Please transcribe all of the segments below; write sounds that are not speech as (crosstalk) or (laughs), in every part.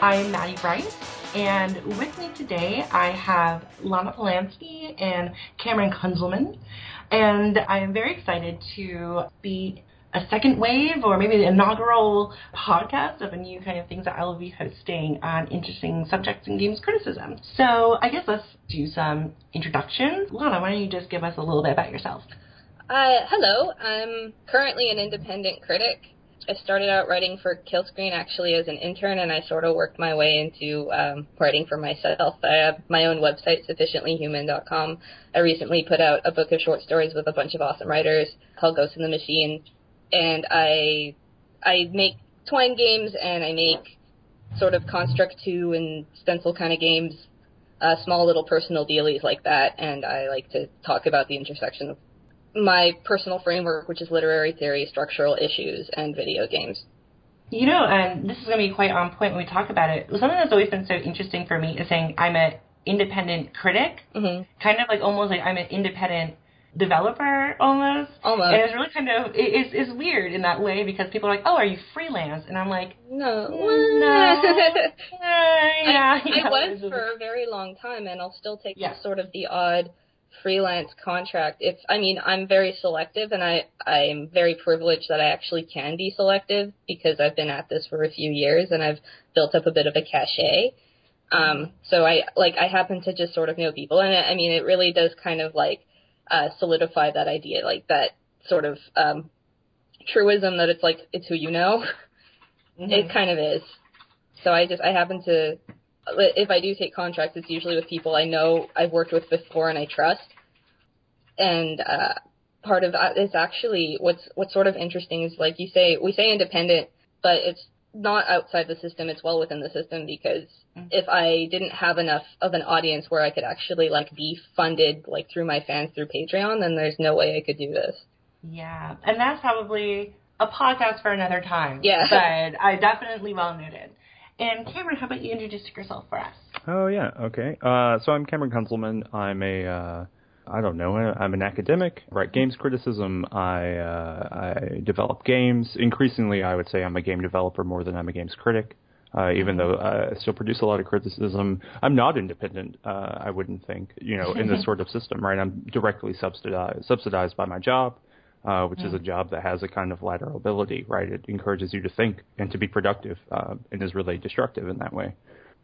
I'm Mattie Brice, and with me today I have Lana Polansky and Cameron Kunzelman. And I am very excited to be a second wave or maybe the inaugural podcast of a new kind of things that I will be hosting on interesting subjects in games criticism. So I guess let's do some introductions. Lana, why don't you just give us a little bit about yourself? Uh, hello, I'm currently an independent critic. I started out writing for Killscreen actually as an intern, and I sort of worked my way into um, writing for myself. I have my own website, sufficientlyhuman.com. I recently put out a book of short stories with a bunch of awesome writers called Ghost in the Machine, and I I make twine games and I make sort of construct two and Stencyl kind of games, uh, small little personal dealies like that, and I like to talk about the intersection of my personal framework, which is literary theory, structural issues, and video games. You know, and this is going to be quite on point when we talk about it. Something that's always been so interesting for me is saying I'm an independent critic, mm-hmm. kind of like almost like I'm an independent developer almost. Almost. And it's really kind of it, it's it's weird in that way because people are like, "Oh, are you freelance?" And I'm like, no, no, yeah, (laughs) (laughs) yeah. I, I was for a very long time, and I'll still take yeah. sort of the odd freelance contract. If I mean, I'm very selective, and I I'm very privileged that I actually can be selective because I've been at this for a few years and I've built up a bit of a cachet. Um, so I like I happen to just sort of know people, and I mean, it really does kind of like uh, solidify that idea, like that sort of um, truism that it's like it's who you know. Mm-hmm. It kind of is. So I just I happen to if I do take contracts, it's usually with people I know I've worked with before and I trust. And uh, part of that is actually what's what's sort of interesting is like you say we say independent, but it's not outside the system. It's well within the system because mm-hmm. if I didn't have enough of an audience where I could actually like be funded like through my fans through Patreon, then there's no way I could do this. Yeah, and that's probably a podcast for another time. Yeah, but I definitely well noted. And Cameron, how about you introduce yourself for us? Oh yeah, okay. Uh, so I'm Cameron Kunzelman. I'm a uh, I don't know. I'm an academic. Write games criticism. I uh, I develop games. Increasingly, I would say I'm a game developer more than I'm a games critic. Uh, even though I still produce a lot of criticism, I'm not independent. Uh, I wouldn't think, you know, in this (laughs) sort of system, right? I'm directly subsidized subsidized by my job uh, which mm. is a job that has a kind of lateral ability, right? It encourages you to think and to be productive uh, and is really destructive in that way.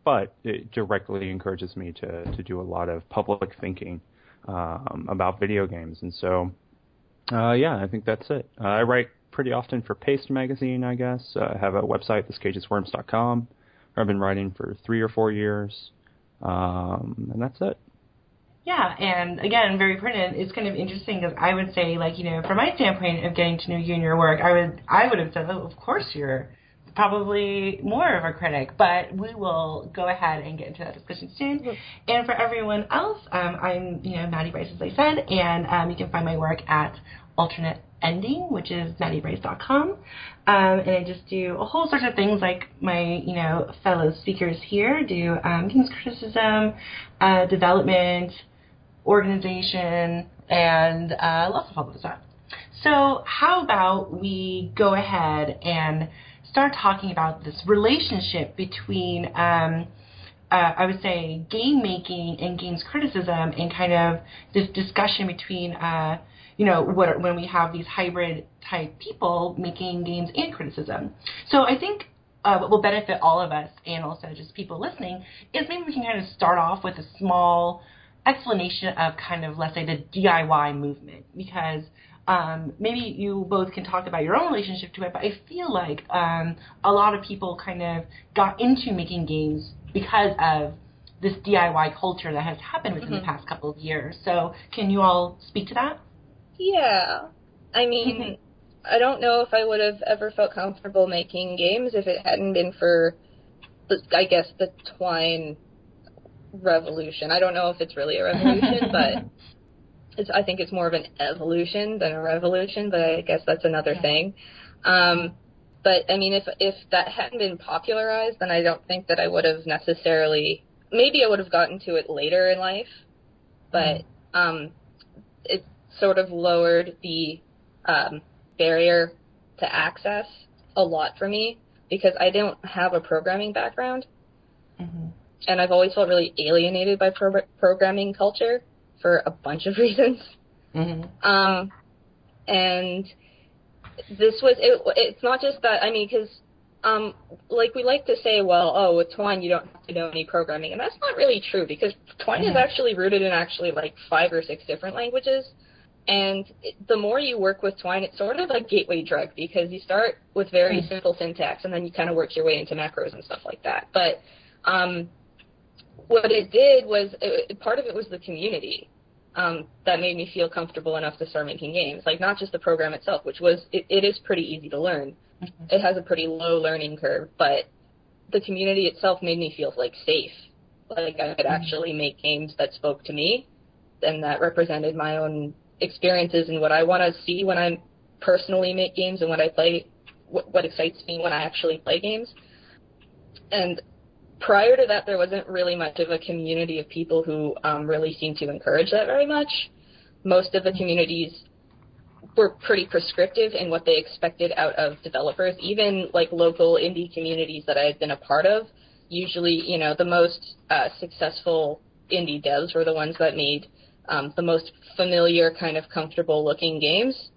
But it directly encourages me to, to do a lot of public thinking um, about video games. And so, uh, yeah, I think that's it. Uh, I write pretty often for Paste Magazine, I guess. Uh, I have a website, thiscageisworms.com, where I've been writing for three or four years. Um, and that's it. Yeah, and again, very pertinent. It's kind of interesting because I would say, like, you know, from my standpoint of getting to know you and your work, I would, I would have said, oh, of course you're probably more of a critic, but we will go ahead and get into that discussion soon. Mm-hmm. And for everyone else, um, I'm, you know, Mattie Brice, as I said, and um, you can find my work at alternate ending, which is mattiebrice.com. Um, and I just do a whole sorts of things like my, you know, fellow speakers here do um, games criticism, uh, development, organization, and uh, lots of public stuff. So how about we go ahead and start talking about this relationship between, um, uh, I would say, game making and games criticism, and kind of this discussion between, uh, you know, what, when we have these hybrid type people making games and criticism. So I think uh, what will benefit all of us and also just people listening is maybe we can kind of start off with a small explanation of kind of, let's say, the DIY movement because um, maybe you both can talk about your own relationship to it, but I feel like um, a lot of people kind of got into making games because of this DIY culture that has happened within mm-hmm. the past couple of years. So, can you all speak to that? Yeah. I mean, I don't know if I would have ever felt comfortable making games if it hadn't been for, I guess, the Twine revolution. I don't know if it's really a revolution, (laughs) but it's, I think it's more of an evolution than a revolution. But I guess that's another thing. Um, but I mean, if if that hadn't been popularized, then I don't think that I would have necessarily. Maybe I would have gotten to it later in life, but mm. um, it sort of lowered the um, barrier to access a lot for me because I don't have a programming background. Mm-hmm. And I've always felt really alienated by pro- programming culture for a bunch of (laughs) reasons. Mm-hmm. Um, and this was it, it's not just that I mean because um, like we like to say, well, oh, with Twine you don't have to know any programming, and that's not really true because Twine is Mhm. actually rooted in actually like five or six different languages, and it, the more you work with Twine, it's sort of a gateway drug because you start with very Mhm. simple syntax, and then you kind of work your way into macros and stuff like that. But um, what it did was it, part of it was the community um, that made me feel comfortable enough to start making games. Like not just the program itself, which was it, it is pretty easy to learn. Mhm. It has a pretty low learning curve, but the community itself made me feel like safe. Like I could actually make games that spoke to me and that represented my own experiences and what I want to see when I personally make games and what I play, what, what excites me when I actually play games. And prior to that, there wasn't really much of a community of people who um, really seemed to encourage that very much. Most of the communities were pretty prescriptive in what they expected out of developers. Even like local indie communities that I had been a part of, usually, you know, the most uh, successful indie devs were the ones that made um, the most familiar, kind of comfortable looking games.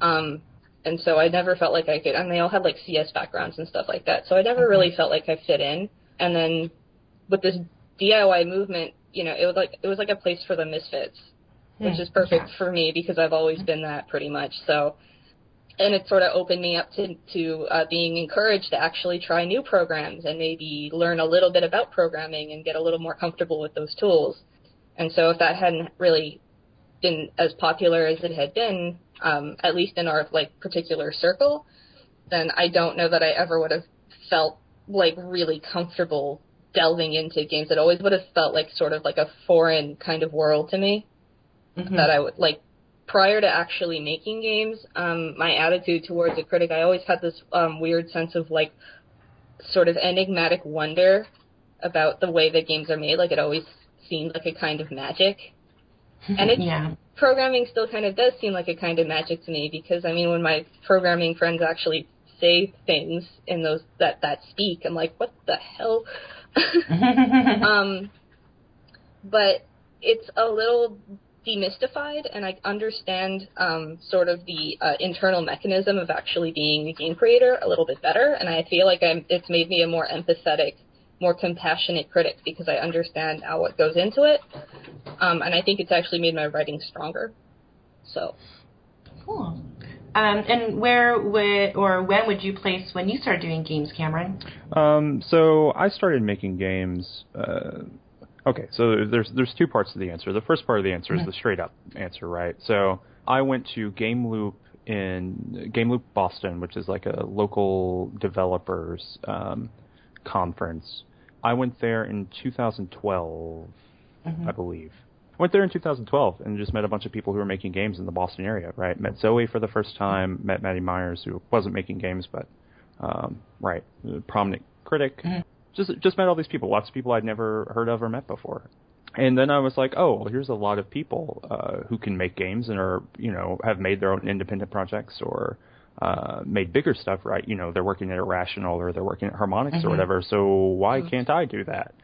Um, and so I never felt like I could, and they all had like CS backgrounds and stuff like that. So I never really felt like I fit in. And then with this DIY movement, you know, it was like it was like a place for the misfits, which is perfect for me because I've always been that pretty much. So, and it sort of opened me up to to uh, being encouraged to actually try new programs and maybe learn a little bit about programming and get a little more comfortable with those tools. And so, if that hadn't really been as popular as it had been, um, at least in our like particular circle, then I don't know that I ever would have felt like really comfortable delving into games. It always would have felt like sort of like a foreign kind of world to me Mhm. that I would like prior to actually making games, um, my attitude towards a critic, I always had this um, weird sense of like sort of enigmatic wonder about the way that games are made. Like it always seemed like a kind of magic. And it's (laughs) yeah. Programming still kind of does seem like a kind of magic to me because I mean when my programming friends actually say things in those that that speak, I'm like, what the hell? (laughs) um, but it's a little demystified, and I understand um, sort of the uh, internal mechanism of actually being a game creator a little bit better, and I feel like I'm, it's made me a more empathetic, more compassionate critic because I understand how what goes into it, um, and I think it's actually made my writing stronger. So. Cool. Um, and where would or when would you place when you started doing games, Cameron? Um, so I started making games. Uh, okay, so there's there's two parts to the answer. The first part of the answer is the straight up answer, right? So I went to Game Loop in Game Loop Boston, which is like a local developers um, conference. I went there in 2012, I believe. I went there in 2012 and just met a bunch of people who were making games in the Boston area, right? Met Zoe for the first time, met Maddy Myers, who wasn't making games, but, um, right, a prominent critic. Just, just met all these people, lots of people I'd never heard of or met before. And then I was like, oh, well, here's a lot of people, uh, who can make games and are, you know, have made their own independent projects or, uh, made bigger stuff, right? You know, they're working at Irrational or they're working at Harmonix or whatever, so why can't I do that?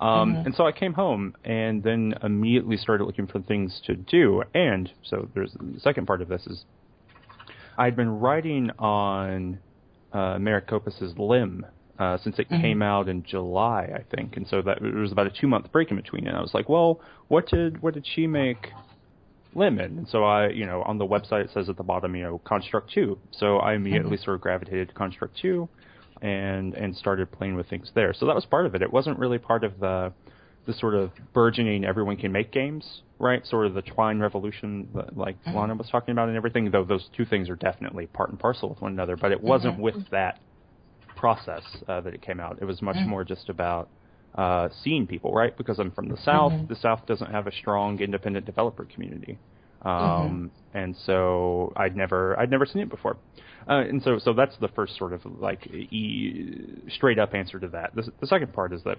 Um, And so I came home and then immediately started looking for things to do. And so there's the second part of this is I'd been writing on uh, Lim uh, since it came out in July, I think. And so that it was about a two month break in between. And I was like, well, what did what did she make Lim in? And so I, you know, on the website it says at the bottom, you know, Construct Two. So I immediately mm-hmm. sort of gravitated to Construct Two and and started playing with things there. So that was part of it. It wasn't really part of the the sort of burgeoning everyone can make games, right? Sort of the Twine revolution that like mm-hmm. Lana was talking about and everything. Though those two things are definitely part and parcel with one another. But it wasn't mm-hmm. with that process uh, that it came out. It was much more just about uh, seeing people, right? Because I'm from the South. The South doesn't have a strong independent developer community. Um, and so I'd never, I'd never seen it before. Uh, and so, so that's the first sort of like e- straight up answer to that. The, the second part is that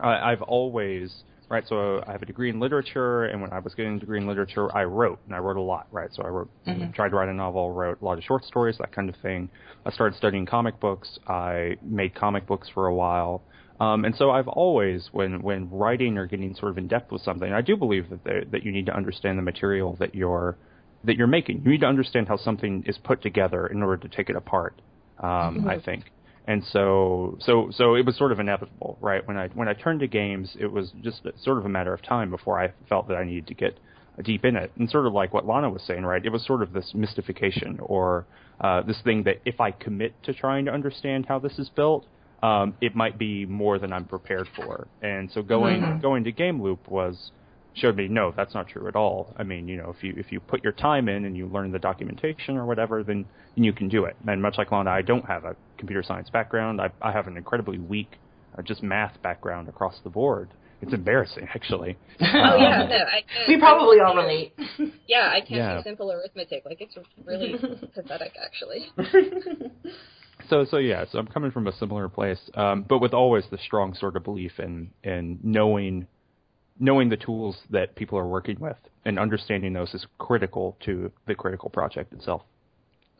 I, I've always right? So I have a degree in literature, and when I was getting a degree in literature, I wrote, and I wrote a lot, right? So I wrote, mm-hmm. tried to write a novel, wrote a lot of short stories, that kind of thing. I started studying comic books. I made comic books for a while. Um, and so I've always, when when writing or getting sort of in depth with something, I do believe that there, that you need to understand the material that you're that you're making. You need to understand how something is put together in order to take it apart. Um, mm-hmm. I think, and so so so it was sort of inevitable, right? When I when I turned to games, it was just sort of a matter of time before I felt that I needed to get deep in it, and sort of like what Lana was saying, right? It was sort of this mystification or uh, this thing that if I commit to trying to understand how this is built, um, it might be more than I'm prepared for. And so going mm-hmm. going to Game Loop was showed me no, that's not true at all. I mean, you know, if you if you put your time in and you learn the documentation or whatever, then, then you can do it. And much like Lana, I don't have a computer science background. I, I have an incredibly weak, uh, just math background across the board. It's embarrassing, actually. (laughs) oh yeah, um, no, I can't. We probably all relate. Yeah, I can't yeah. do simple arithmetic. Like it's really (laughs) pathetic, actually. (laughs) so so yeah, so I'm coming from a similar place, um, but with always the strong sort of belief in in knowing knowing the tools that people are working with and understanding those is critical to the critical project itself.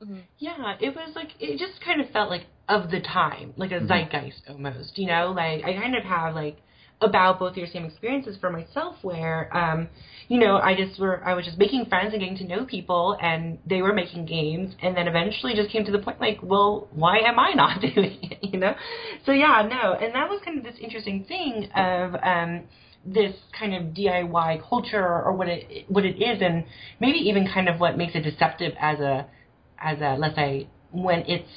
Mm-hmm. Yeah, it was like it just kind of felt like of the time, like a mm-hmm. zeitgeist almost. You know, like I kind of have like about both your same experiences for myself where um you know i just were i was just making friends and getting to know people and they were making games and then eventually just came to the point like well why am i not (laughs) doing it you know so yeah no and that was kind of this interesting thing of um this kind of DIY culture or what it what it is, and maybe even kind of what makes it deceptive as a as a let's say when it's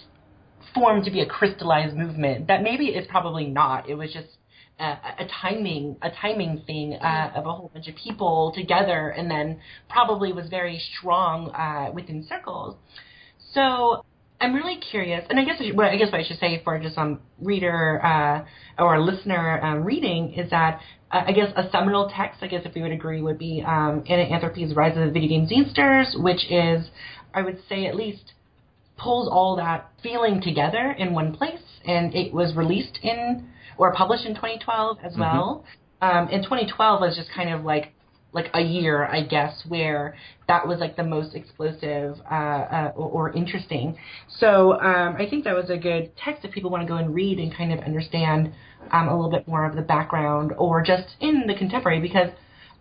formed to be a crystallized movement that maybe it's probably not. It was just a, a timing a timing thing uh, of a whole bunch of people together, and then probably was very strong uh, within circles. So I'm really curious, and I guess what I guess what I should say for just some reader uh, or listener um, reading is that uh, I guess a seminal text, I guess if we would agree, would be um, Anna Anthropy's Rise of the Video Game Zinesters, which is, I would say, at least pulls all that feeling together in one place, and it was released in or published in 2012 as mm-hmm. well. Um, and 2012 was just kind of like like a year, I guess, where that was like the most explosive uh, uh, or, or, interesting. So um, I think that was a good text if people want to go and read and kind of understand um, a little bit more of the background or just in the contemporary because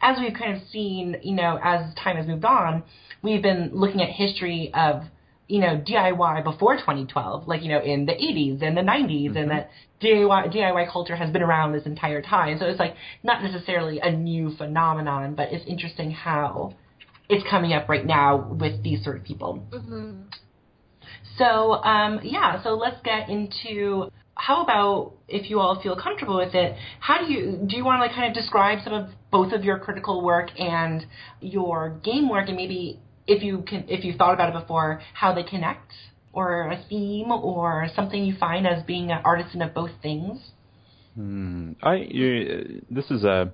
as we've kind of seen, you know, as time has moved on, we've been looking at history of you know, DIY before 2012, like, you know, in the 80s and the 90s, mm-hmm. and that DIY, DIY culture has been around this entire time. So it's like not necessarily a new phenomenon, but it's interesting how it's coming up right now with these sort of people. Mm-hmm. So, um, yeah, so let's get into how about if you all feel comfortable with it, how do you do you want to like kind of describe some of both of your critical work and your game work and maybe if you can, if you've thought about it before, how they connect, or a theme, or something you find as being an artisan of both things. Hmm. I you, this is a,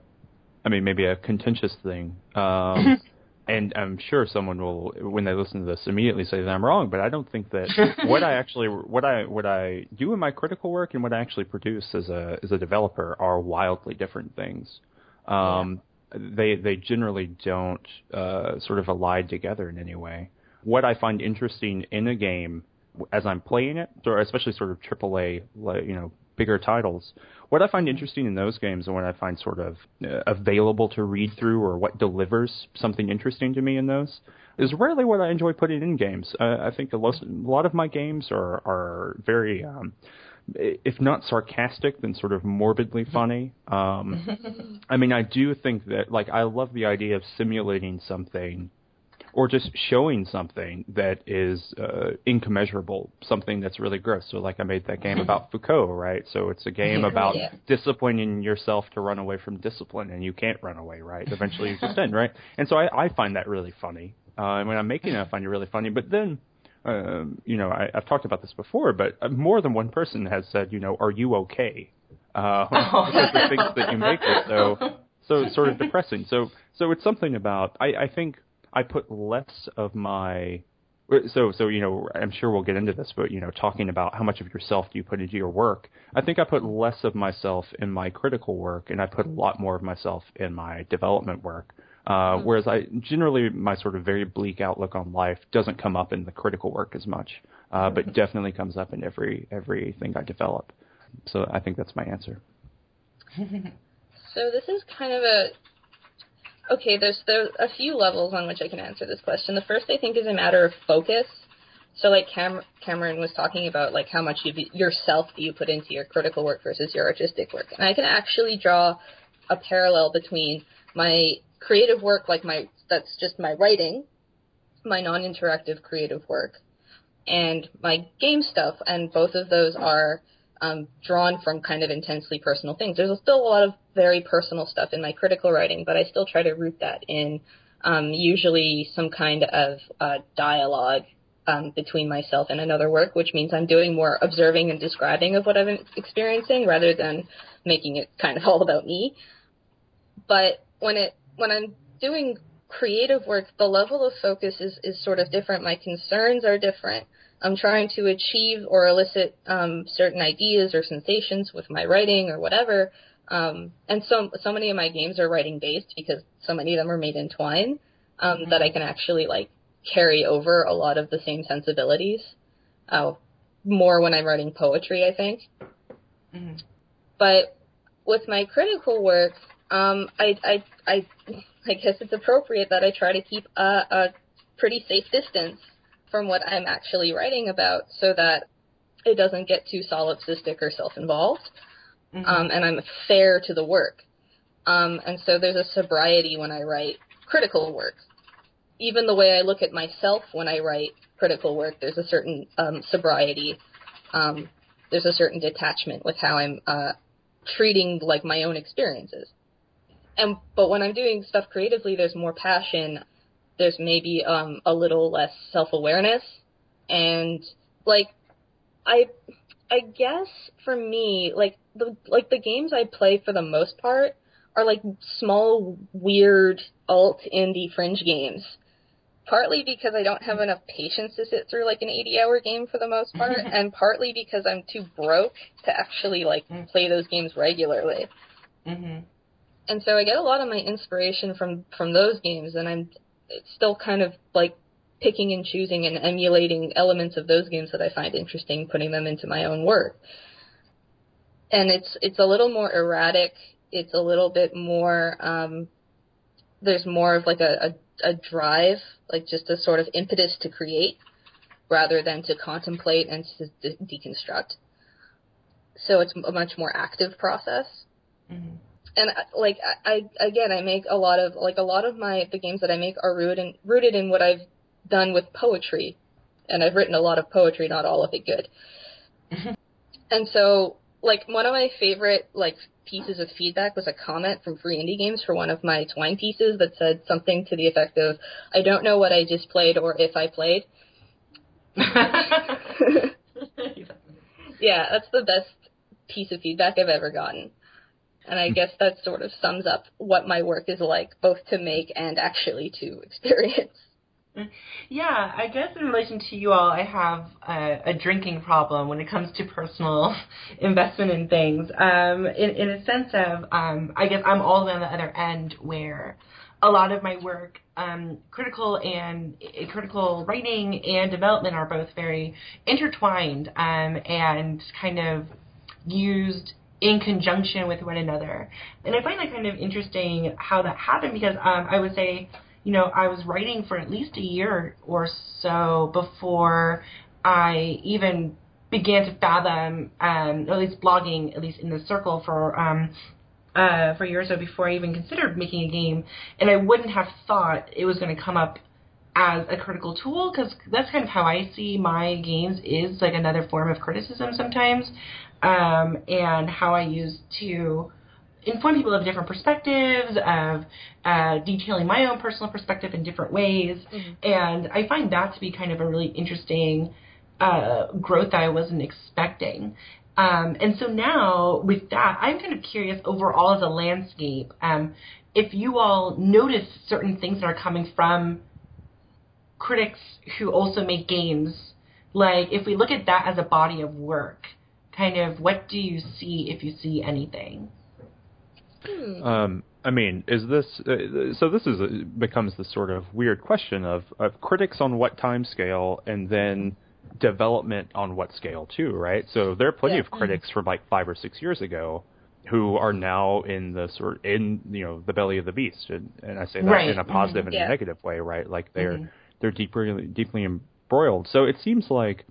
I mean, maybe a contentious thing. Um, (laughs) and I'm sure someone will, when they listen to this, immediately say that I'm wrong. But I don't think that (laughs) what I actually, what I, what I do in my critical work and what I actually produce as a as a developer are wildly different things. Um, they they generally don't uh, sort of allied together in any way. What I find interesting in a game as I'm playing it, or especially sort of AAA, you know, bigger titles, what I find interesting in those games and what I find sort of uh, available to read through or what delivers something interesting to me in those is rarely what I enjoy putting in games. Uh, I think a lot of my games are are very um, if not sarcastic, then sort of morbidly funny. Um, (laughs) I mean, I do think that, like, I love the idea of simulating something or just showing something that is uh, incommensurable, something that's really gross. So, like, I made that game about (laughs) Foucault, right? So it's a game yeah, about yeah. disciplining yourself to run away from discipline, and you can't run away, right? Eventually, you just end, right? And so I, I find that really funny. Uh, and when I'm making it, I find it really funny. But then um, you know, I, I've talked about this before, but uh, more than one person has said, you know, are you okay? Uh, (laughs) oh. the things that you make are so, so sort of depressing. So, so it's something about, I, I think I put less of my so so you know I'm sure we'll get into this, but you know talking about how much of yourself do you put into your work, I think I put less of myself in my critical work, and I put a lot more of myself in my development work. Uh, mm-hmm. Whereas I generally my sort of very bleak outlook on life doesn't come up in the critical work as much, uh, but mm-hmm. definitely comes up in every everything I develop. So I think that's my answer. (laughs) so this is kind of a Okay, there's there's a few levels on which I can answer this question. The first, I think, is a matter of focus. So, like Cam- Cameron was talking about, like how much you, yourself do you put into your critical work versus your artistic work, and I can actually draw a parallel between my creative work, like my that's just my writing, my non-interactive creative work, and my game stuff, and both of those are um, drawn from kind of intensely personal things. There's still a lot of very personal stuff in my critical writing, but I still try to root that in um, usually some kind of uh, dialogue um, between myself and another work, which means I'm doing more observing and describing of what I'm experiencing rather than making it kind of (laughs) all about me. But when it when I'm doing creative work, the level of focus is, is sort of different. My concerns are different. I'm trying to achieve or elicit um, certain ideas or sensations with my writing or whatever. Um, and so so many of my games are writing based because so many of them are made in Twine um, mm-hmm. that I can actually like carry over a lot of the same sensibilities. Uh, more when I'm writing poetry, I think. Mm-hmm. But with my critical work, um, I, I I I guess it's appropriate that I try to keep a, a pretty safe distance from what I'm actually writing about so that it doesn't get too solipsistic or self-involved. Mm-hmm. Um, and I'm fair to the work. Um, and so there's a sobriety when I write critical work. Even the way I look at myself when I write critical work, there's a certain um, sobriety. Um, there's a certain detachment with how I'm uh, treating like my own experiences. And but when I'm doing stuff creatively, there's more passion there's maybe um, a little less self awareness and like I I guess for me like the like the games I play for the most part are like small weird alt indie fringe games. Partly because I don't have enough patience to sit through like an 80 hour game for the most (laughs) part and partly because I'm too broke to actually like mm. play those games regularly. hmm And so I get a lot of my inspiration from from those games and I'm still kind of like picking and choosing and emulating elements of those games that I find interesting, putting them into my own work. And it's it's a little more erratic. It's a little bit more. Um, there's more of like a, a, a drive, like just a sort of impetus to create, rather than to contemplate and to de- deconstruct. So it's a much more active process. Mm-hmm and uh, like I, I again I make a lot of like a lot of my the games that I make are rooted in rooted in what I've done with poetry, and I've written a lot of poetry, not all of it good. Mm-hmm. and so like one of my favorite like pieces of feedback was a comment from Free Indie Games for one of my Twine pieces that said something to the effect of I don't know what I just played or if I played. (laughs) (laughs) (laughs) yeah, that's the best piece of feedback I've ever gotten. And I guess that sort of sums up what my work is like, both to make and actually to (laughs) experience. Yeah, I guess in relation to you all, I have a, a drinking problem when it comes to personal (laughs) investment in things. Um, in, in a sense of, um, I guess I'm all the way on the other end where a lot of my work, um, critical and uh, critical writing and development are both very intertwined um, and kind of used in conjunction with one another. And I find that kind of interesting how that happened because um, I would say, you know, I was writing for at least a year or so before I even began to fathom, um, at least blogging, at least in the circle for um, uh, for a year or so before I even considered making a game, and I wouldn't have thought it was going to come up as a critical tool because that's kind of how I see my games is like another form of criticism sometimes um, and how I use to inform people of different perspectives, of uh, detailing my own personal perspective in different ways. Mm-hmm. And I find that to be kind of a really interesting uh, growth that I wasn't expecting. Um, and so now with that, I'm kind of curious overall as a landscape, um, if you all notice certain things that are coming from critics who also make games, like if we look at that as a body of work, kind of what do you see if you see anything? Hmm. Um, I mean, is this uh, so? This is a, becomes the sort of weird question of, of critics on what time scale, and then development on what scale too, right? So there are plenty Yeah. of critics from like five or six years ago who are now in the sort in you know the belly of the beast, and, and I say that Right. in a positive Mhm. and Yeah. a negative way, right? Like they're Mhm. they're deeply deeply embroiled. So it seems like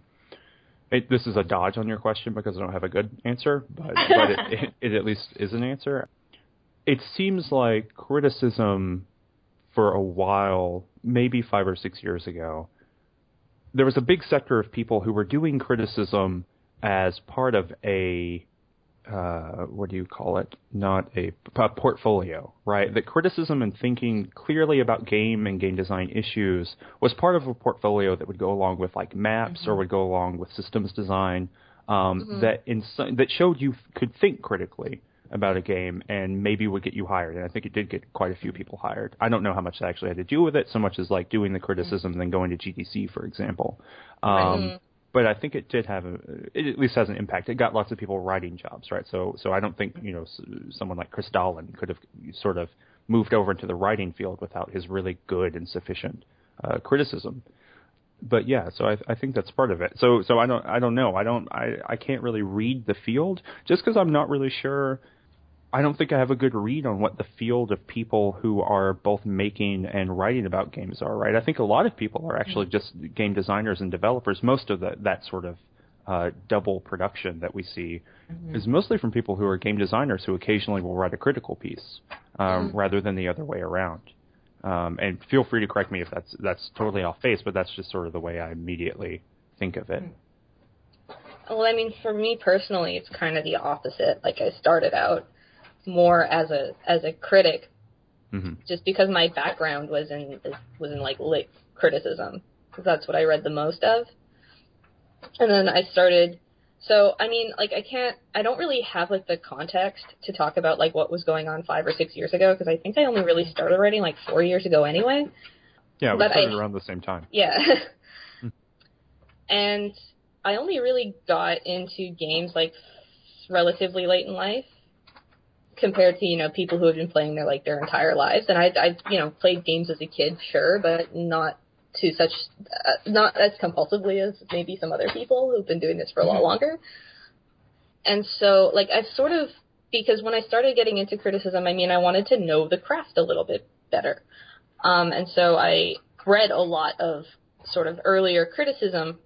it, this is a dodge on your question because I don't have a good answer, but, (laughs) but it, it, it at least is an answer. It seems like criticism for a while, maybe five or six years ago, there was a big sector of people who were doing criticism as part of a uh, what do you call it? Not a, a portfolio, right? That criticism and thinking clearly about game and game design issues was part of a portfolio that would go along with like maps or would go along with systems design um, that in that showed you could think critically about a game and maybe would get you hired. And I think it did get quite a few people hired. I don't know how much that actually had to do with it, so much as like doing the criticism and then going to GDC, for example. Um, Mhm. But I think it did have a, it at least has an impact. It got lots of people writing jobs, right? So, so I don't think you know someone like Chris Dahlen could have sort of moved over into the writing field without his really good and sufficient uh, criticism. But yeah, so I, I think that's part of it. So, so I don't, I don't know. I don't, I, I can't really read the field just because I'm not really sure. I don't think I have a good read on what the field of people who are both making and writing about games are, right? I think a lot of people are actually just game designers and developers. Most of the, that sort of uh, double production that we see is mostly from people who are game designers who occasionally will write a critical piece um, rather than the other way around. Um, and feel free to correct me if that's that's totally off base, but that's just sort of the way I immediately think of it. Well, I mean, for me personally, it's kind of the opposite. Like I started out more as a as a critic, hmm just because my background was in was in like lit criticism, because that's what I read the most of. And then I started. So I mean, like I can't, I don't really have like the context to talk about like what was going on five or six years ago, because I think I only really started writing like four years ago anyway. Yeah, we But started I- around the same time. Yeah. (laughs) (laughs) and I only really got into games like relatively late in life compared to, you know, people who have been playing their like their entire lives. And I I you know, played games as a kid, sure, but not to such uh, not as compulsively as maybe some other people who've been doing this for a lot Mhm. longer. And so like I've sort of because when I started getting into criticism, I mean, I wanted to know the craft a little bit better. Um, and so I read a lot of sort of earlier criticism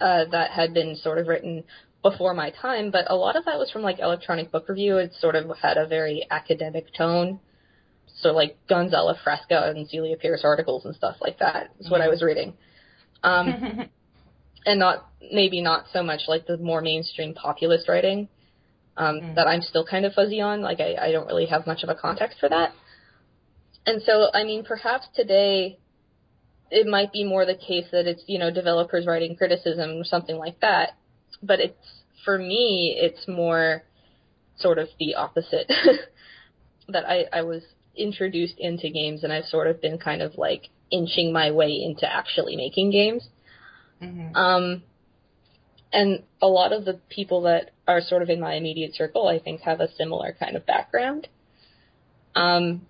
uh, that had been sort of written before my time, but a lot of that was from like Electronic Book Review. It sort of had a very academic tone. So like Gonzalo Frasca and Celia Pearce articles and stuff like that is what I was reading. Um, (laughs) and not maybe not so much like the more mainstream populist writing um, Mm. that I'm still kind of fuzzy on. Like I, I don't really have much of a context for that. And so, I mean, perhaps today it might be more the case that it's you know developers writing criticism or something like that. But it's for me, it's more sort of the opposite. (laughs) that I, I was introduced into games and I've sort of been kind of like inching my way into actually making games. Mhm. Um, and a lot of the people that are sort of in my immediate circle, I think, have a similar kind of background. Um,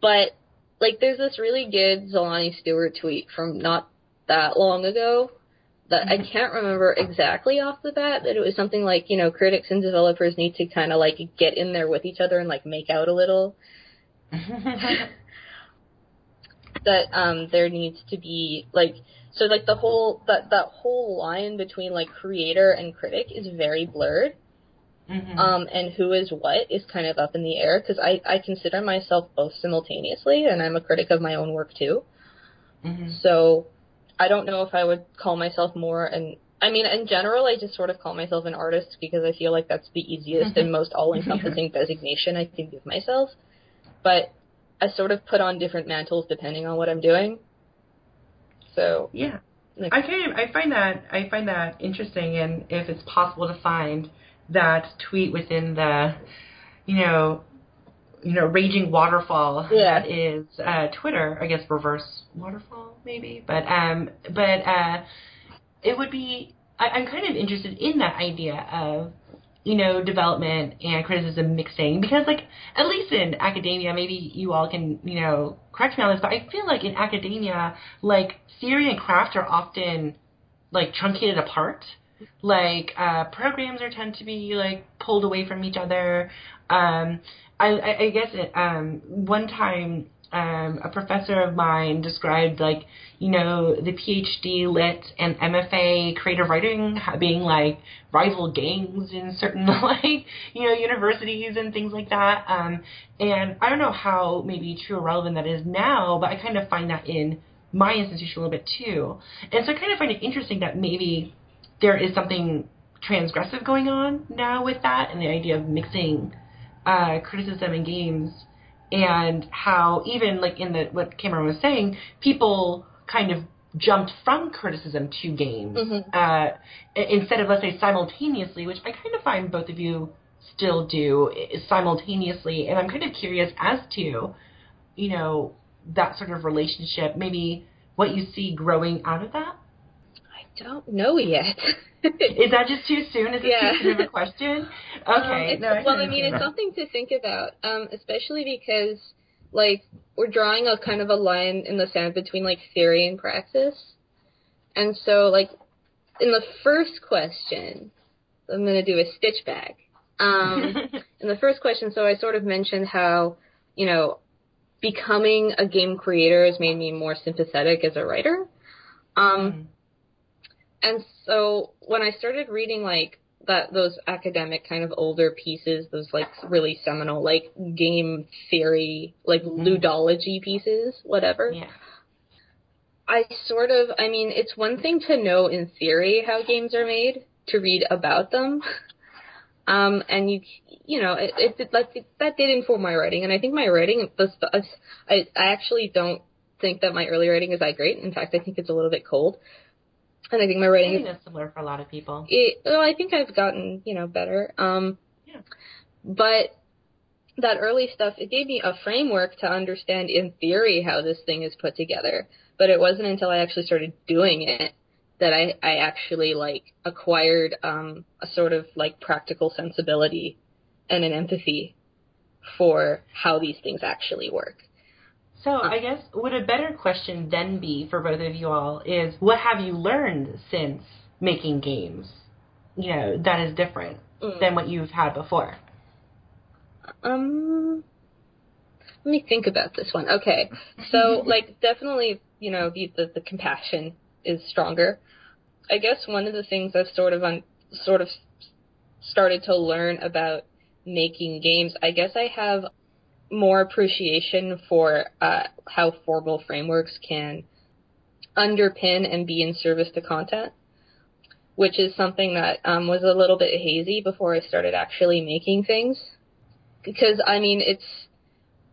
but like, there's this really good Zolani Stewart tweet from not that long ago that I can't remember exactly off the bat, but it was something like, you know, critics and developers need to kind of like get in there with each other and like make out a little. (laughs) that um there needs to be like so like the whole that that whole line between like creator and critic is very blurred Mhm. um and who is what is kind of up in the air because i i consider myself both simultaneously and i'm a critic of my own work too Mhm. so i don't know if i would call myself more an i mean in general i just sort of call myself an artist because i feel like that's the easiest and most (laughs) all-encompassing designation i can give myself but i sort of put on different mantles depending on what i'm doing so Yeah. like, I can I find that I find that interesting, and if it's possible to find that tweet within the, you know, you know, raging waterfall Yeah. that is uh, Twitter. I guess reverse waterfall. Maybe. But um, but uh, it would be. I, I'm kind of interested in that idea of you know, development and criticism mixing because like at least in academia, maybe you all can, you know, correct me on this, but I feel like in academia, like theory and craft are often like truncated apart. Like uh programs are tend to be like pulled away from each other. Um I, I, I guess it, um one time um, a professor of mine described like you know the PhD lit and MFA creative writing being like rival gangs in certain (laughs) like you know universities and things like that. Um, and I don't know how maybe true or relevant that is now, but I kind of find that in my institution a little bit too. And so I kind of find it interesting that maybe there is something transgressive going on now with that and the idea of mixing uh, criticism and games and how even like in the what Cameron was saying, people kind of jumped from criticism to games Mhm. uh, instead of let's say simultaneously, which I kind of find both of you still do simultaneously, and I'm kind of curious as to you know that sort of relationship, maybe what you see growing out of that. I don't know yet. (laughs) (laughs) Is that just too soon? Is it Yeah. too soon of a question? (laughs) Um, Okay. it's- no, I well, I mean, it's something to think about, um, especially because, like, we're drawing a kind of a line in the sand between, like, theory and praxis. And so, like, in the first question, I'm going to do a stitch bag. Um, (laughs) in the first question, so I sort of mentioned how, you know, becoming a game creator has made me more sympathetic as a writer. Um, and so when I started reading like that those academic kind of older pieces, those like really seminal like game theory, like ludology pieces, whatever. yeah. I sort of I mean, it's one thing to know in theory how games are made, to read about them. (laughs) Um, and you, you know, it, it, it that, that did inform my writing, and I think my writing, was, I, I actually don't think that my early writing is that great. In fact, I think it's a little bit cold, and I think my writing is similar for a lot of people. it, well, I think I've gotten, you know, better. Um, Yeah. But that early stuff, it gave me a framework to understand in theory how this thing is put together. But it wasn't until I actually started doing it that I, I actually like acquired um, a sort of like practical sensibility and an empathy for how these things actually work. So I guess would a better question then be for both of you all is what have you learned since making games? You know, that is different Mm. than what you've had before. Um, let me think about this one. Okay, so (laughs) like definitely, you know, the, the the compassion is stronger. I guess one of the things I've sort of un, sort of started to learn about making games. I guess I have more appreciation for uh, how formal frameworks can underpin and be in service to content which is something that um, was a little bit hazy before I started actually making things. Because I mean, it's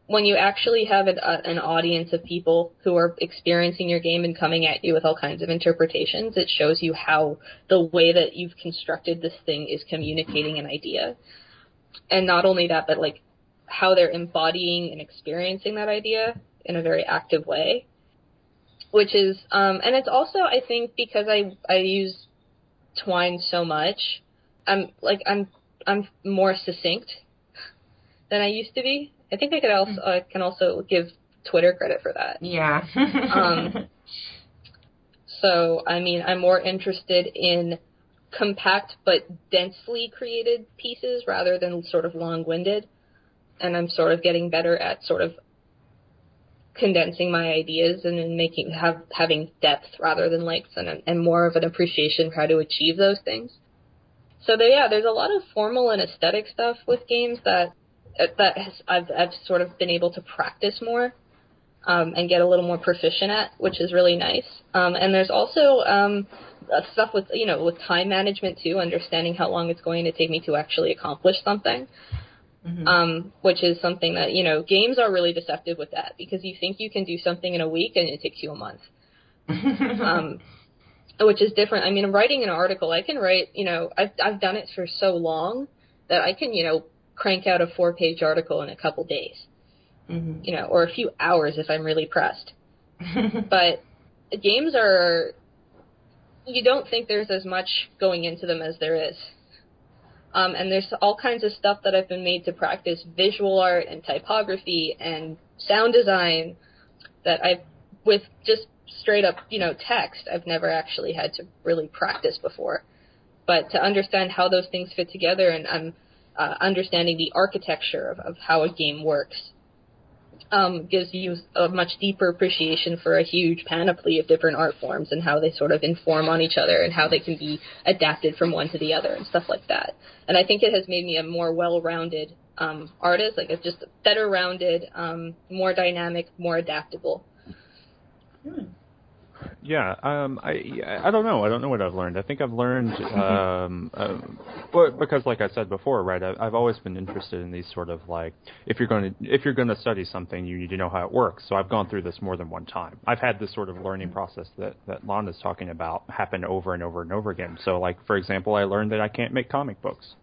when you actually have an, uh, an audience of people who are experiencing your game and coming at you with all kinds of interpretations, it shows you how the way that you've constructed this thing is communicating an idea. And not only that, but like how they're embodying and experiencing that idea in a very active way. Which is, um, and it's also, I think, because I, I use twine so much, I'm like I'm I'm more succinct than I used to be. I think I could also I can also give Twitter credit for that. Yeah. Um, (laughs) So I mean I'm more interested in compact but densely created pieces rather than sort of long-winded, and I'm sort of getting better at sort of condensing my ideas and then making have having depth rather than length and and more of an appreciation for how to achieve those things. So there, yeah, there's a lot of formal and aesthetic stuff with games that that has, I've I've sort of been able to practice more um, and get a little more proficient at, which is really nice. Um, and there's also um, uh, stuff with you know with time management too, understanding how long it's going to take me to actually accomplish something Mhm. um, which is something that you know games are really deceptive with that because you think you can do something in a week and it takes you a month, (laughs) um, which is different. I mean, writing an article, I can write, you know, I've I've done it for so long that I can, you know, crank out a four page article in a couple days, Mhm. you know, or a few hours if I'm really pressed. (laughs) But games are you don't think there's as much going into them as there is. Um, and there's all kinds of stuff that I've been made to practice visual art and typography and sound design that I've, with just straight up, you know, text, I've never actually had to really practice before. But to understand how those things fit together and I'm uh, understanding the architecture of, of how a game works um, gives you a much deeper appreciation for a huge panoply of different art forms and how they sort of inform on each other and how they can be adapted from one to the other and stuff like that. And I think it has made me a more well-rounded um, artist, like a just better rounded, um, more dynamic, more adaptable. Hmm. Yeah, um, I I don't know. I don't know what I've learned. I think I've learned, (laughs) um, uh, but because like I said before, right? I, I've always been interested in these sort of like if you're going to if you're going to study something, you need to know how it works. So I've gone through this more than one time. I've had this sort of learning process that that Lana's talking about happen over and over and over again. So like for example, I learned that I can't make comic books.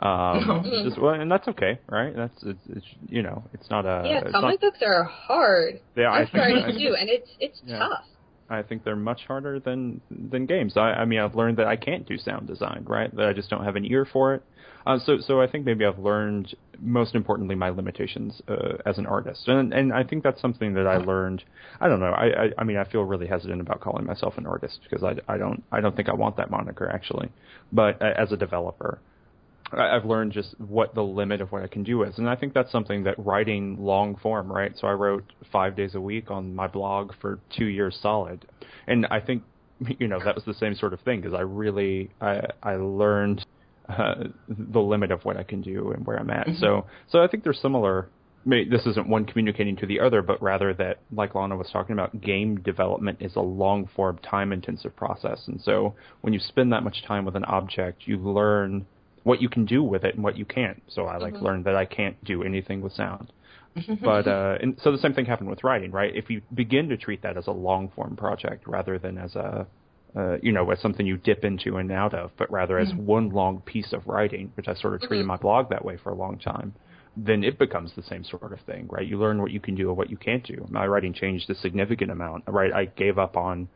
Um, (laughs) (laughs) just, well, and that's okay, right? That's it's, it's you know, it's not a yeah. Comic not, books are hard. Yeah, I'm I think, starting to do, and it's it's yeah. tough. I think they're much harder than than games. I, I mean, I've learned that I can't do sound design, right? That I just don't have an ear for it. Uh, so, so I think maybe I've learned most importantly my limitations uh, as an artist, and and I think that's something that I learned. I don't know. I, I I mean, I feel really hesitant about calling myself an artist because I I don't I don't think I want that moniker actually, but uh, as a developer. I've learned just what the limit of what I can do is, and I think that's something that writing long form, right? So I wrote five days a week on my blog for two years solid, and I think (laughs) you know that was the same sort of thing because I really I I learned uh, the limit of what I can do and where I'm at. Mm-hmm. So so I think they're similar. This isn't one communicating to the other, but rather that, like Lana was talking about, game development is a long form, time intensive process. And so when you spend that much time with an object, you learn what you can do with it and what you can't. So I like mm-hmm. learned that I can't do anything with sound. (laughs) but uh, and so the same thing happened with writing, right? If you begin to treat that as a long form project rather than as a uh, you know, as something you dip into and out of, but rather as mm-hmm. one long piece of writing, which I sort of treated mm-hmm. my blog that way for a long time, then it becomes the same sort of thing, right? You learn what you can do and what you can't do. My writing changed a significant amount, right? I gave up on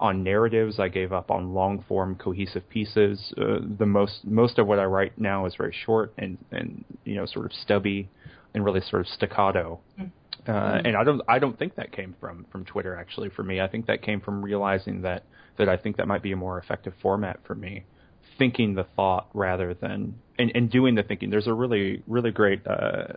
on narratives. I gave up on long form cohesive pieces. Uh, the most most of what I write now is very short and and you know sort of stubby and really sort of staccato. Mm-hmm. Uh, and I don't I don't think that came from from Twitter actually for me. I think that came from realizing that that I think that might be a more effective format for me thinking the thought rather than and, and doing the thinking. There's a really really great uh,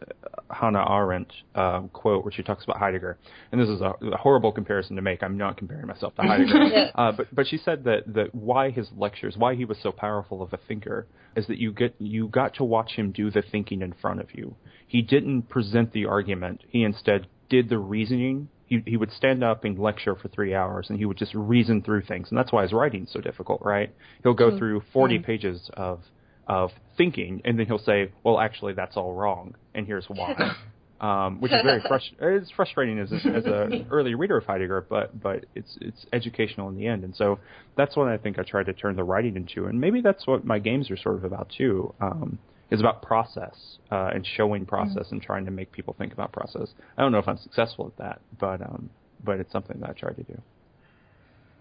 Hannah Arendt uh, quote where she talks about Heidegger, and this is a, a, horrible comparison to make. I'm not comparing myself to Heidegger, (laughs) uh, but but she said that that why his lectures, why he was so powerful of a thinker, is that you get you got to watch him do the thinking in front of you. He didn't present the argument. He instead did the reasoning he he would stand up and lecture for three hours, and he would just reason through things, and that's why his writing's so difficult, right? He'll go mm-hmm. through 40 mm-hmm. pages of of thinking, and then he'll say, "Well, actually, that's all wrong, and here's why." (laughs) Um, which is very frustrating. It's frustrating as a, as a (laughs) early reader of Heidegger, but but it's it's educational in the end, and so that's what I think I tried to turn the writing into, and maybe that's what my games are sort of about too. Um, is about process uh, and showing process mm-hmm. and trying to make people think about process. I don't know if I'm successful at that, but um, but it's something that I try to do.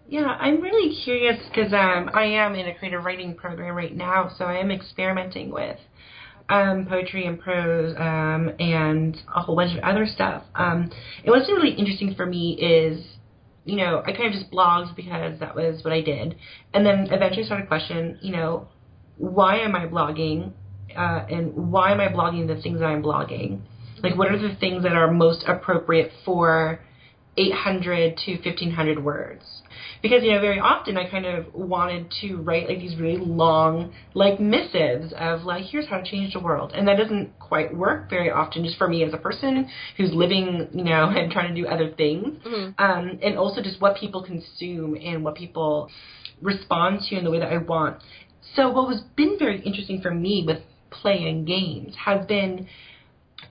Yeah, I'm really curious because um, I am in a creative writing program right now, so I am experimenting with um, poetry and prose um, and a whole bunch of other stuff. Um, and what's really interesting for me is, you know, I kind of just blogged because that was what I did, and then eventually started question, you know, why am I blogging? Uh, and why am I blogging the things that I'm blogging? Like, what are the things that are most appropriate for 800 to 1500 words? Because, you know, very often I kind of wanted to write like these really long, like missives of like, here's how to change the world. And that doesn't quite work very often just for me as a person who's living, you know, (laughs) and trying to do other things. Mm-hmm. Um, and also just what people consume and what people respond to in the way that I want. So what has been very interesting for me with playing games has been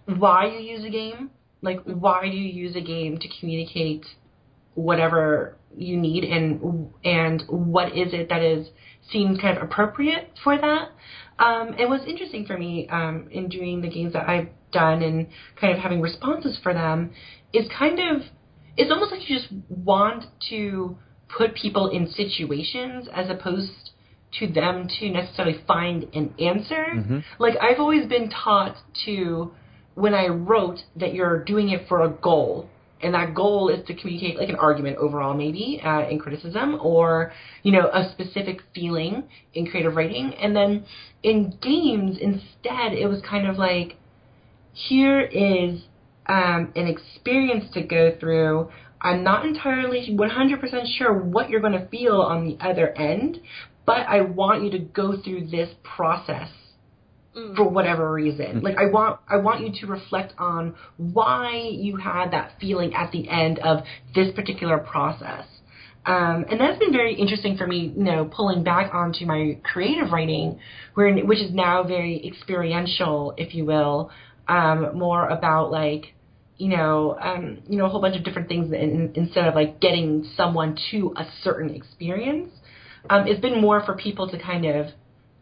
why you use a game. Like, why do you use a game to communicate whatever you need, and and what is it that is seems kind of appropriate for that? Um, and what's interesting for me um, in doing the games that I've done and kind of having responses for them is kind of it's almost like you just want to put people in situations as opposed to them to necessarily find an answer. Mm-hmm. Like I've always been taught to when I wrote that you're doing it for a goal. And that goal is to communicate like an argument overall, maybe uh, in criticism, or you know a specific feeling in creative writing. And then in games, instead, it was kind of like, here is um, an experience to go through. I'm not entirely 100% sure what you're going to feel on the other end, but I want you to go through this process Mm. for whatever reason. Like I want I want you to reflect on why you had that feeling at the end of this particular process. Um, and that's been very interesting for me, you know, pulling back onto my creative writing, where which is now very experiential, if you will, um, more about like, you know, um, you know, a whole bunch of different things in, instead of like getting someone to a certain experience. Um, it's been more for people to kind of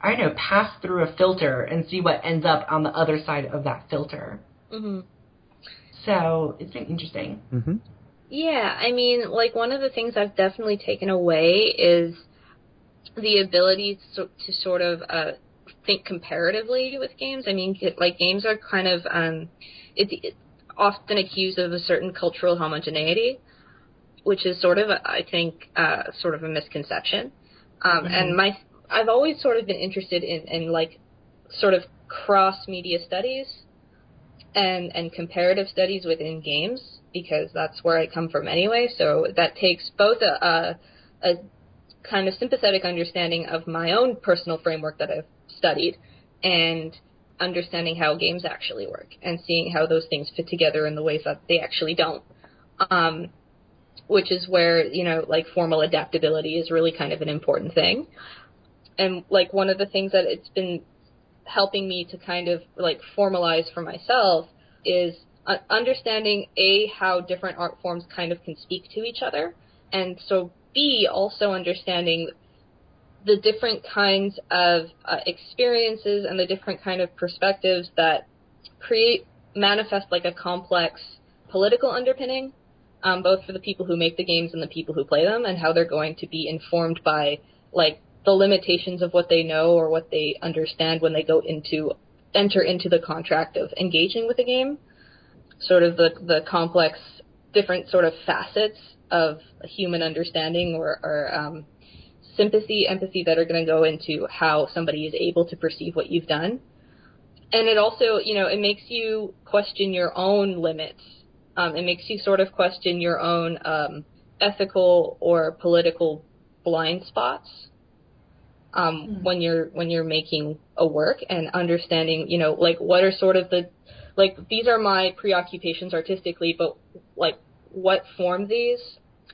I don't know, pass through a filter and see what ends up on the other side of that filter. hmm So it's been interesting. Mm-hmm. Yeah, I mean, like one of the things I've definitely taken away is the ability to, to sort of uh, think comparatively with games. I mean, like games are kind of um, it's, it's often accused of a certain cultural homogeneity, which is sort of, I think, uh, sort of a misconception. Um, Mhm. And my, I've always sort of been interested in, in like sort of cross media studies and and comparative studies within games because that's where I come from anyway. So that takes both a, a, a kind of sympathetic understanding of my own personal framework that I've studied and understanding how games actually work and seeing how those things fit together in the ways that they actually don't. Um, which is where, you know, like formal adaptability is really kind of an important thing. And like one of the things that it's been helping me to kind of like formalize for myself is uh, understanding a how different art forms kind of can speak to each other and so b also understanding the different kinds of uh, experiences and the different kind of perspectives that create manifest like a complex political underpinning um, both for the people who make the games and the people who play them and how they're going to be informed by like the limitations of what they know or what they understand when they go into enter into the contract of engaging with a game. Sort of the the complex different sort of facets of human understanding or, or um, sympathy empathy that are going to go into how somebody is able to perceive what you've done. And it also you know it makes you question your own limits um, it makes you sort of question your own um, ethical or political blind spots um, Mm. when you're when you're making a work and understanding, you know, like what are sort of the like these are my preoccupations artistically, but like what form these,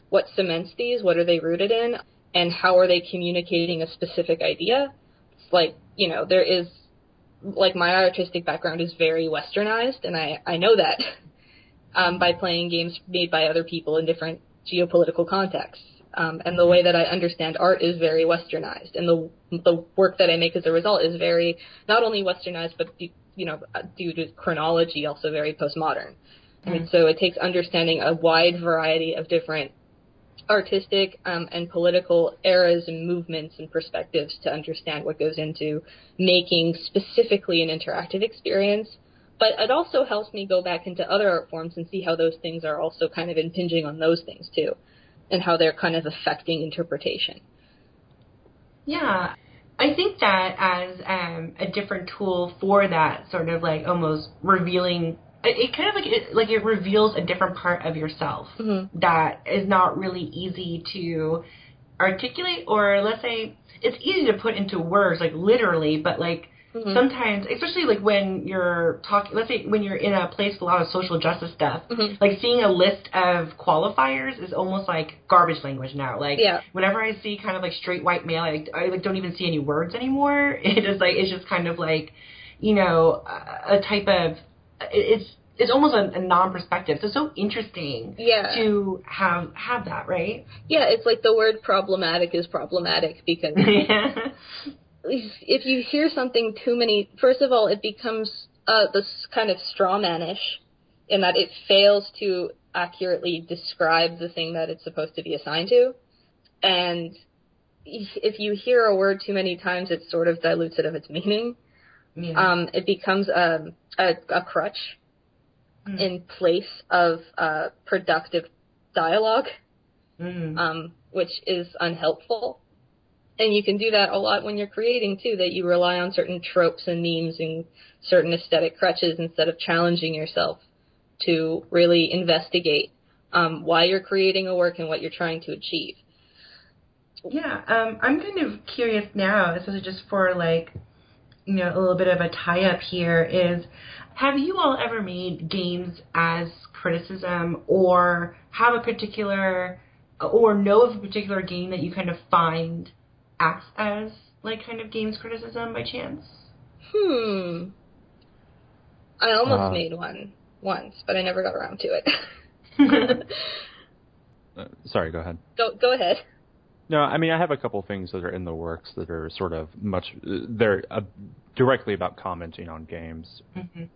what cements these, what are they rooted in, and how are they communicating a specific idea? It's like you know there is like my artistic background is very westernized, and I I know that (laughs) um, by playing games made by other people in different geopolitical contexts. Um, and the way that I understand art is very westernized, and the the work that I make as a result is very not only westernized, but due, you know uh, due to chronology, also very postmodern. And so it takes understanding a wide variety of different artistic um, and political eras and movements and perspectives to understand what goes into making specifically an interactive experience. But it also helps me go back into other art forms and see how those things are also kind of impinging on those things too and how they're kind of affecting interpretation. Yeah. I think that as um, a different tool for that sort of like almost revealing it, kind of like it, like it reveals a different part of yourself Mm-hmm. that is not really easy to articulate or let's say it's easy to put into words like literally but like Mhm. sometimes especially like when you're talking let's say when you're in a place with a lot of social justice stuff Mhm. like seeing a list of qualifiers is almost like garbage language now like Yeah. whenever i see kind of like straight white male i, I like don't even see any words anymore (laughs) it is like it's just kind of like you know a, a type of it's it's almost a, a non-perspective so it's so interesting Yeah. to have have that right Yeah, it's like the word problematic is problematic because yeah (laughs) (laughs) if you hear something too many, first of all, it becomes uh, this kind of straw manish in that it fails to accurately describe the thing that it's supposed to be assigned to. And if you hear a word too many times, it sort of dilutes it of its meaning. Yeah. Um, it becomes a, a, a crutch Mm. in place of uh, productive dialogue, Mm. um, which is unhelpful. And you can do that a lot when you're creating too, that you rely on certain tropes and memes and certain aesthetic crutches instead of challenging yourself to really investigate um, why you're creating a work and what you're trying to achieve. Yeah, um, I'm kind of curious now, especially just for like, you know, a little bit of a tie up here is have you all ever made games as criticism or have a particular or know of a particular game that you kind of find acts as like kind of games criticism by chance? Hmm. I almost Uh, made one once, but I never got around to it. (laughs) Uh, sorry, go ahead. go go ahead. No, I mean I have a couple things that are in the works that are sort of much they're uh, directly about commenting on games, Mhm.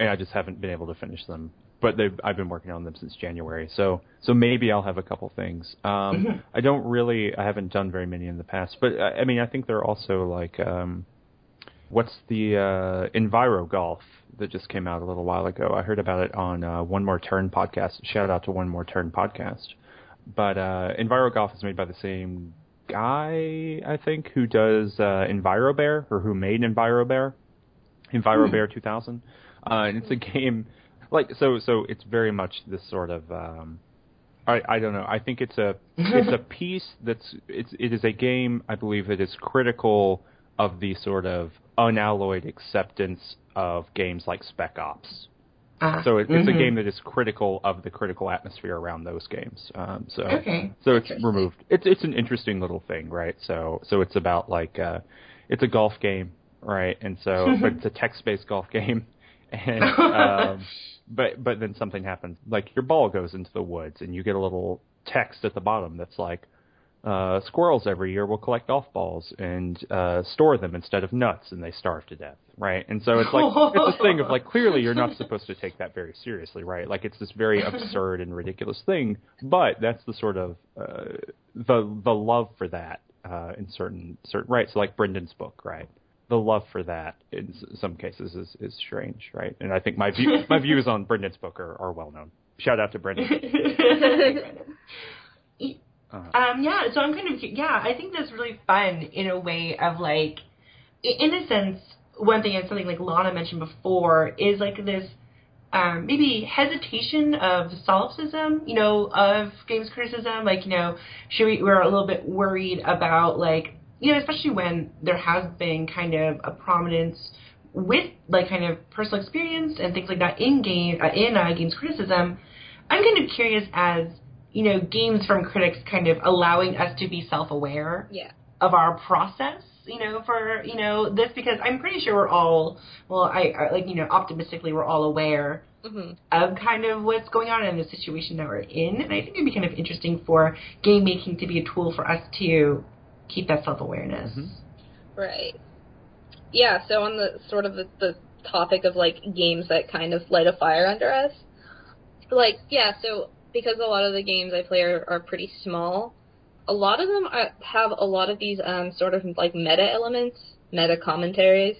and I just haven't been able to finish them. But they've I've been working on them since January, so so maybe I'll have a couple things. Um. (laughs) I don't really I haven't done very many in the past, but I, I mean I think there are also like um, what's the uh, Enviro Golf that just came out a little while ago. I heard about it on uh, One More Turn podcast. Shout out to One More Turn podcast. But uh, Enviro Golf is made by the same guy, I think, who does uh, EnviroBear or who made EnviroBear, EnviroBear 2000. Uh, and it's a game like so. So it's very much this sort of. Um, I, I don't know. I think it's a it's a (laughs) piece that's it's it is a game I believe that is critical of the sort of unalloyed acceptance of games like Spec Ops. Ah, So it, it's a mhm. game that is critical of the critical atmosphere around those games. Um, so Okay. so it's removed. It's it's an interesting little thing, right? So so it's about like uh, it's a golf game, right? And so but (laughs) it's a text-based golf game, and um, (laughs) but but then something happens, like your ball goes into the woods, and you get a little text at the bottom that's like. Uh, squirrels every year will collect golf balls and uh, store them instead of nuts, and they starve to death, right? And so it's like it's a thing of like clearly you're not supposed to take that very seriously, right? Like it's this very (laughs) absurd and ridiculous thing, but that's the sort of uh, the the love for that uh, in certain certain right. So like Brendan's book, right? The love for that in some cases is is strange, right? And I think my view (laughs) my views on Brendan's book are, are well known. Shout out to Brendan. (laughs) Uh, Um, yeah, so I'm kind of yeah. I think that's really fun in a way of like, in a sense, one thing and something like Lana mentioned before is like this um, maybe hesitation of solipsism, you know, of games criticism. Like, you know, should we? We're a little bit worried about like, you know, especially when there has been kind of a prominence with like kind of personal experience and things like that in game uh, in uh, games criticism. I'm kind of curious as you know, games from critics kind of allowing us to be self-aware Yeah. of our process, you know, for, you know, this because I'm pretty sure we're all, well, I, I like, you know, optimistically we're all aware hmm of kind of what's going on in the situation that we're in. And I think it'd be kind of interesting for game making to be a tool for us to keep that self-awareness. Mhm. Right. Yeah, so on the sort of the, the topic of like games that kind of light a fire under us, like, yeah, so because a lot of the games I play are, are pretty small, a lot of them are, have a lot of these um, sort of like meta elements, meta commentaries.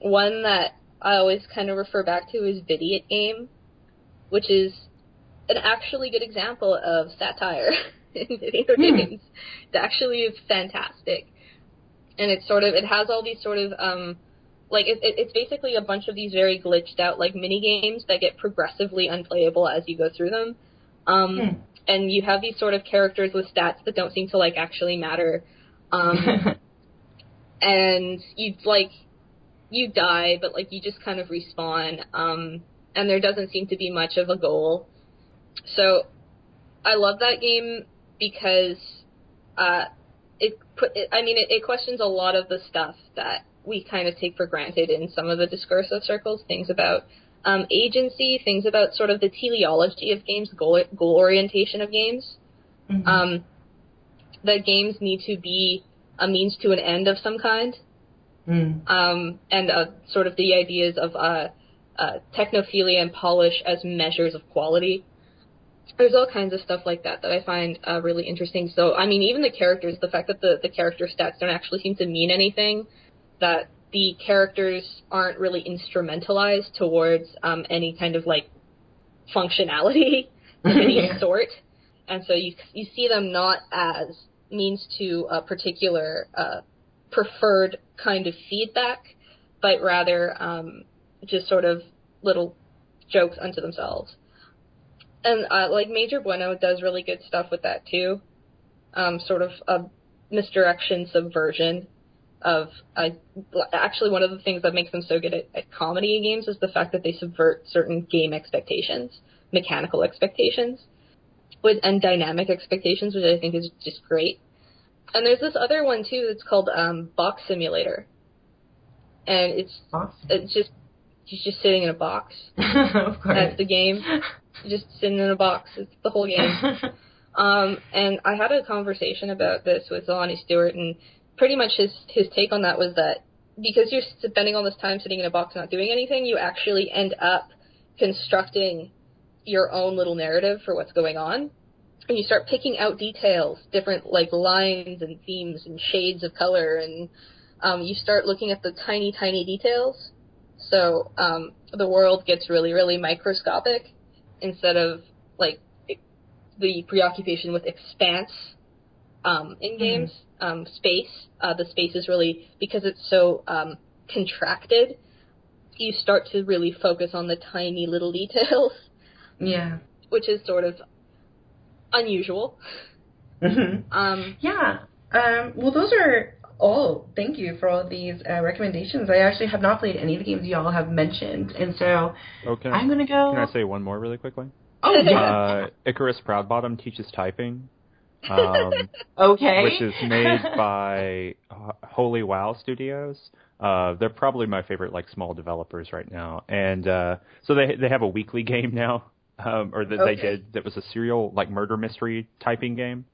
One that I always kind of refer back to is Vidiot Game, which is an actually good example of satire (laughs) in video Hmm. (laughs) games. It actually is fantastic and it's sort of it has all these sort of um like it, it, it's basically a bunch of these very glitched out like mini games that get progressively unplayable as you go through them um Hmm. and you have these sort of characters with stats that don't seem to like actually matter um (laughs) and you like you die but like you just kind of respawn um and there doesn't seem to be much of a goal so i love that game because uh it put it, i mean it, it questions a lot of the stuff that we kind of take for granted in some of the discursive circles things about um, agency things about sort of the teleology of games goal, goal orientation of games Mhm. um, that games need to be a means to an end of some kind, Mm. um, and uh, sort of the ideas of uh, uh, technophilia and polish as measures of quality. There's all kinds of stuff like that that I find uh, really interesting. So, I mean, even the characters, the fact that the, the character stats don't actually seem to mean anything, that the characters aren't really instrumentalized towards um, any kind of like functionality (laughs) of any Yeah. sort, and so you you see them not as means to a particular uh, preferred kind of feedback, but rather um, just sort of little jokes unto themselves. And uh, like Major Bueno does really good stuff with that too, um, sort of a misdirection subversion of uh, actually one of the things that makes them so good at, at comedy games is the fact that they subvert certain game expectations, mechanical expectations, with and dynamic expectations, which I think is just great. And there's this other one too that's called um, Box Simulator, and it's Awesome. it's just he's just sitting in a box. (laughs) of course. That's the game. Just sitting in a box. It's the whole game. (laughs) Um, and I had a conversation about this with Lonnie Stewart, and pretty much his his take on that was that because you're spending all this time sitting in a box not doing anything, you actually end up constructing your own little narrative for what's going on. And you start picking out details, different like lines and themes and shades of color, and um, you start looking at the tiny, tiny details. So um, the world gets really, really microscopic instead of like the preoccupation with expanse um, in games, um, space. Uh, the space is really because it's so um, contracted. You start to really focus on the tiny little (laughs) details, yeah. which is sort of unusual. Mhm. Um, Yeah. Um, well, those are all. Thank you for all these uh, recommendations. I actually have not played any of the games you all have mentioned, and so Okay. I'm gonna go. Can I say one more really quickly? Oh yeah. Uh, Icarus Proudbottom teaches typing, um, (laughs) okay. which is made by uh, Holy Wow Studios. Uh, they're probably my favorite like small developers right now, and uh, so they they have a weekly (laughs) game now, um, or that they did that was a serial like murder mystery typing game.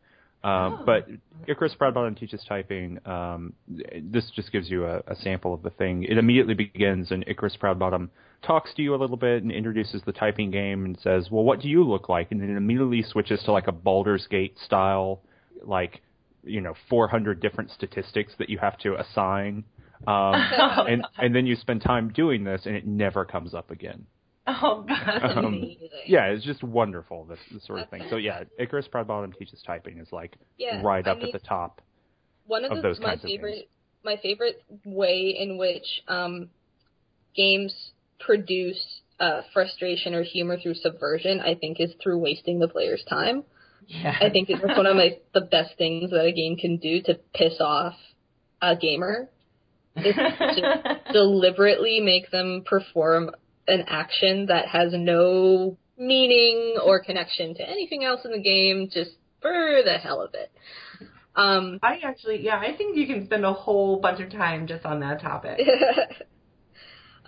Um, Oh. But Icarus Proudbottom teaches typing. Um, this just gives you a, a sample of the thing. It immediately begins, and Icarus Proudbottom talks to you a little bit and introduces the typing game and says, "Well, what do you look like?" And then it immediately switches to like a Baldur's Gate style, like you know, 400 different statistics that you have to assign. Um, (laughs) and and then you spend time doing this, and it never comes up again. (laughs) oh god. Um. Yeah, it's just wonderful this, this sort of thing. So yeah, Icarus Proudbottom teaches typing is like Yeah, right I up mean, at the top. one of, of the, those my favorite my favorite way in which um, games produce uh, frustration or humor through subversion, I think, is through wasting the player's time. Yeah. I think it's one of my the best things that a game can do to piss off a gamer. Is just (laughs) deliberately make them perform an action that has no meaning or connection to anything else in the game, just for the hell of it. Um, I actually, yeah, I think you can spend a whole bunch of time just on that topic. (laughs)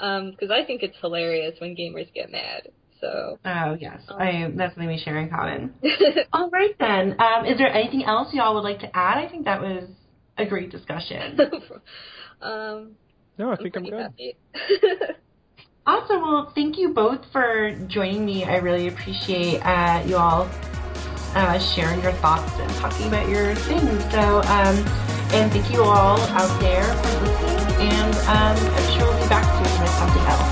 Um, 'cause I think it's hilarious when gamers get mad. So, Oh yes, I that's something we share in common. (laughs) All right then. Um, is there anything else y'all would like to add? I think that was a great discussion. (laughs) um, No, I think I'm pretty good. Awesome. Well, thank you both for joining me. I really appreciate uh, you all uh, sharing your thoughts and talking about your things. So, um, and thank you all out there for listening. And um, I'm sure we'll be back soon with something else.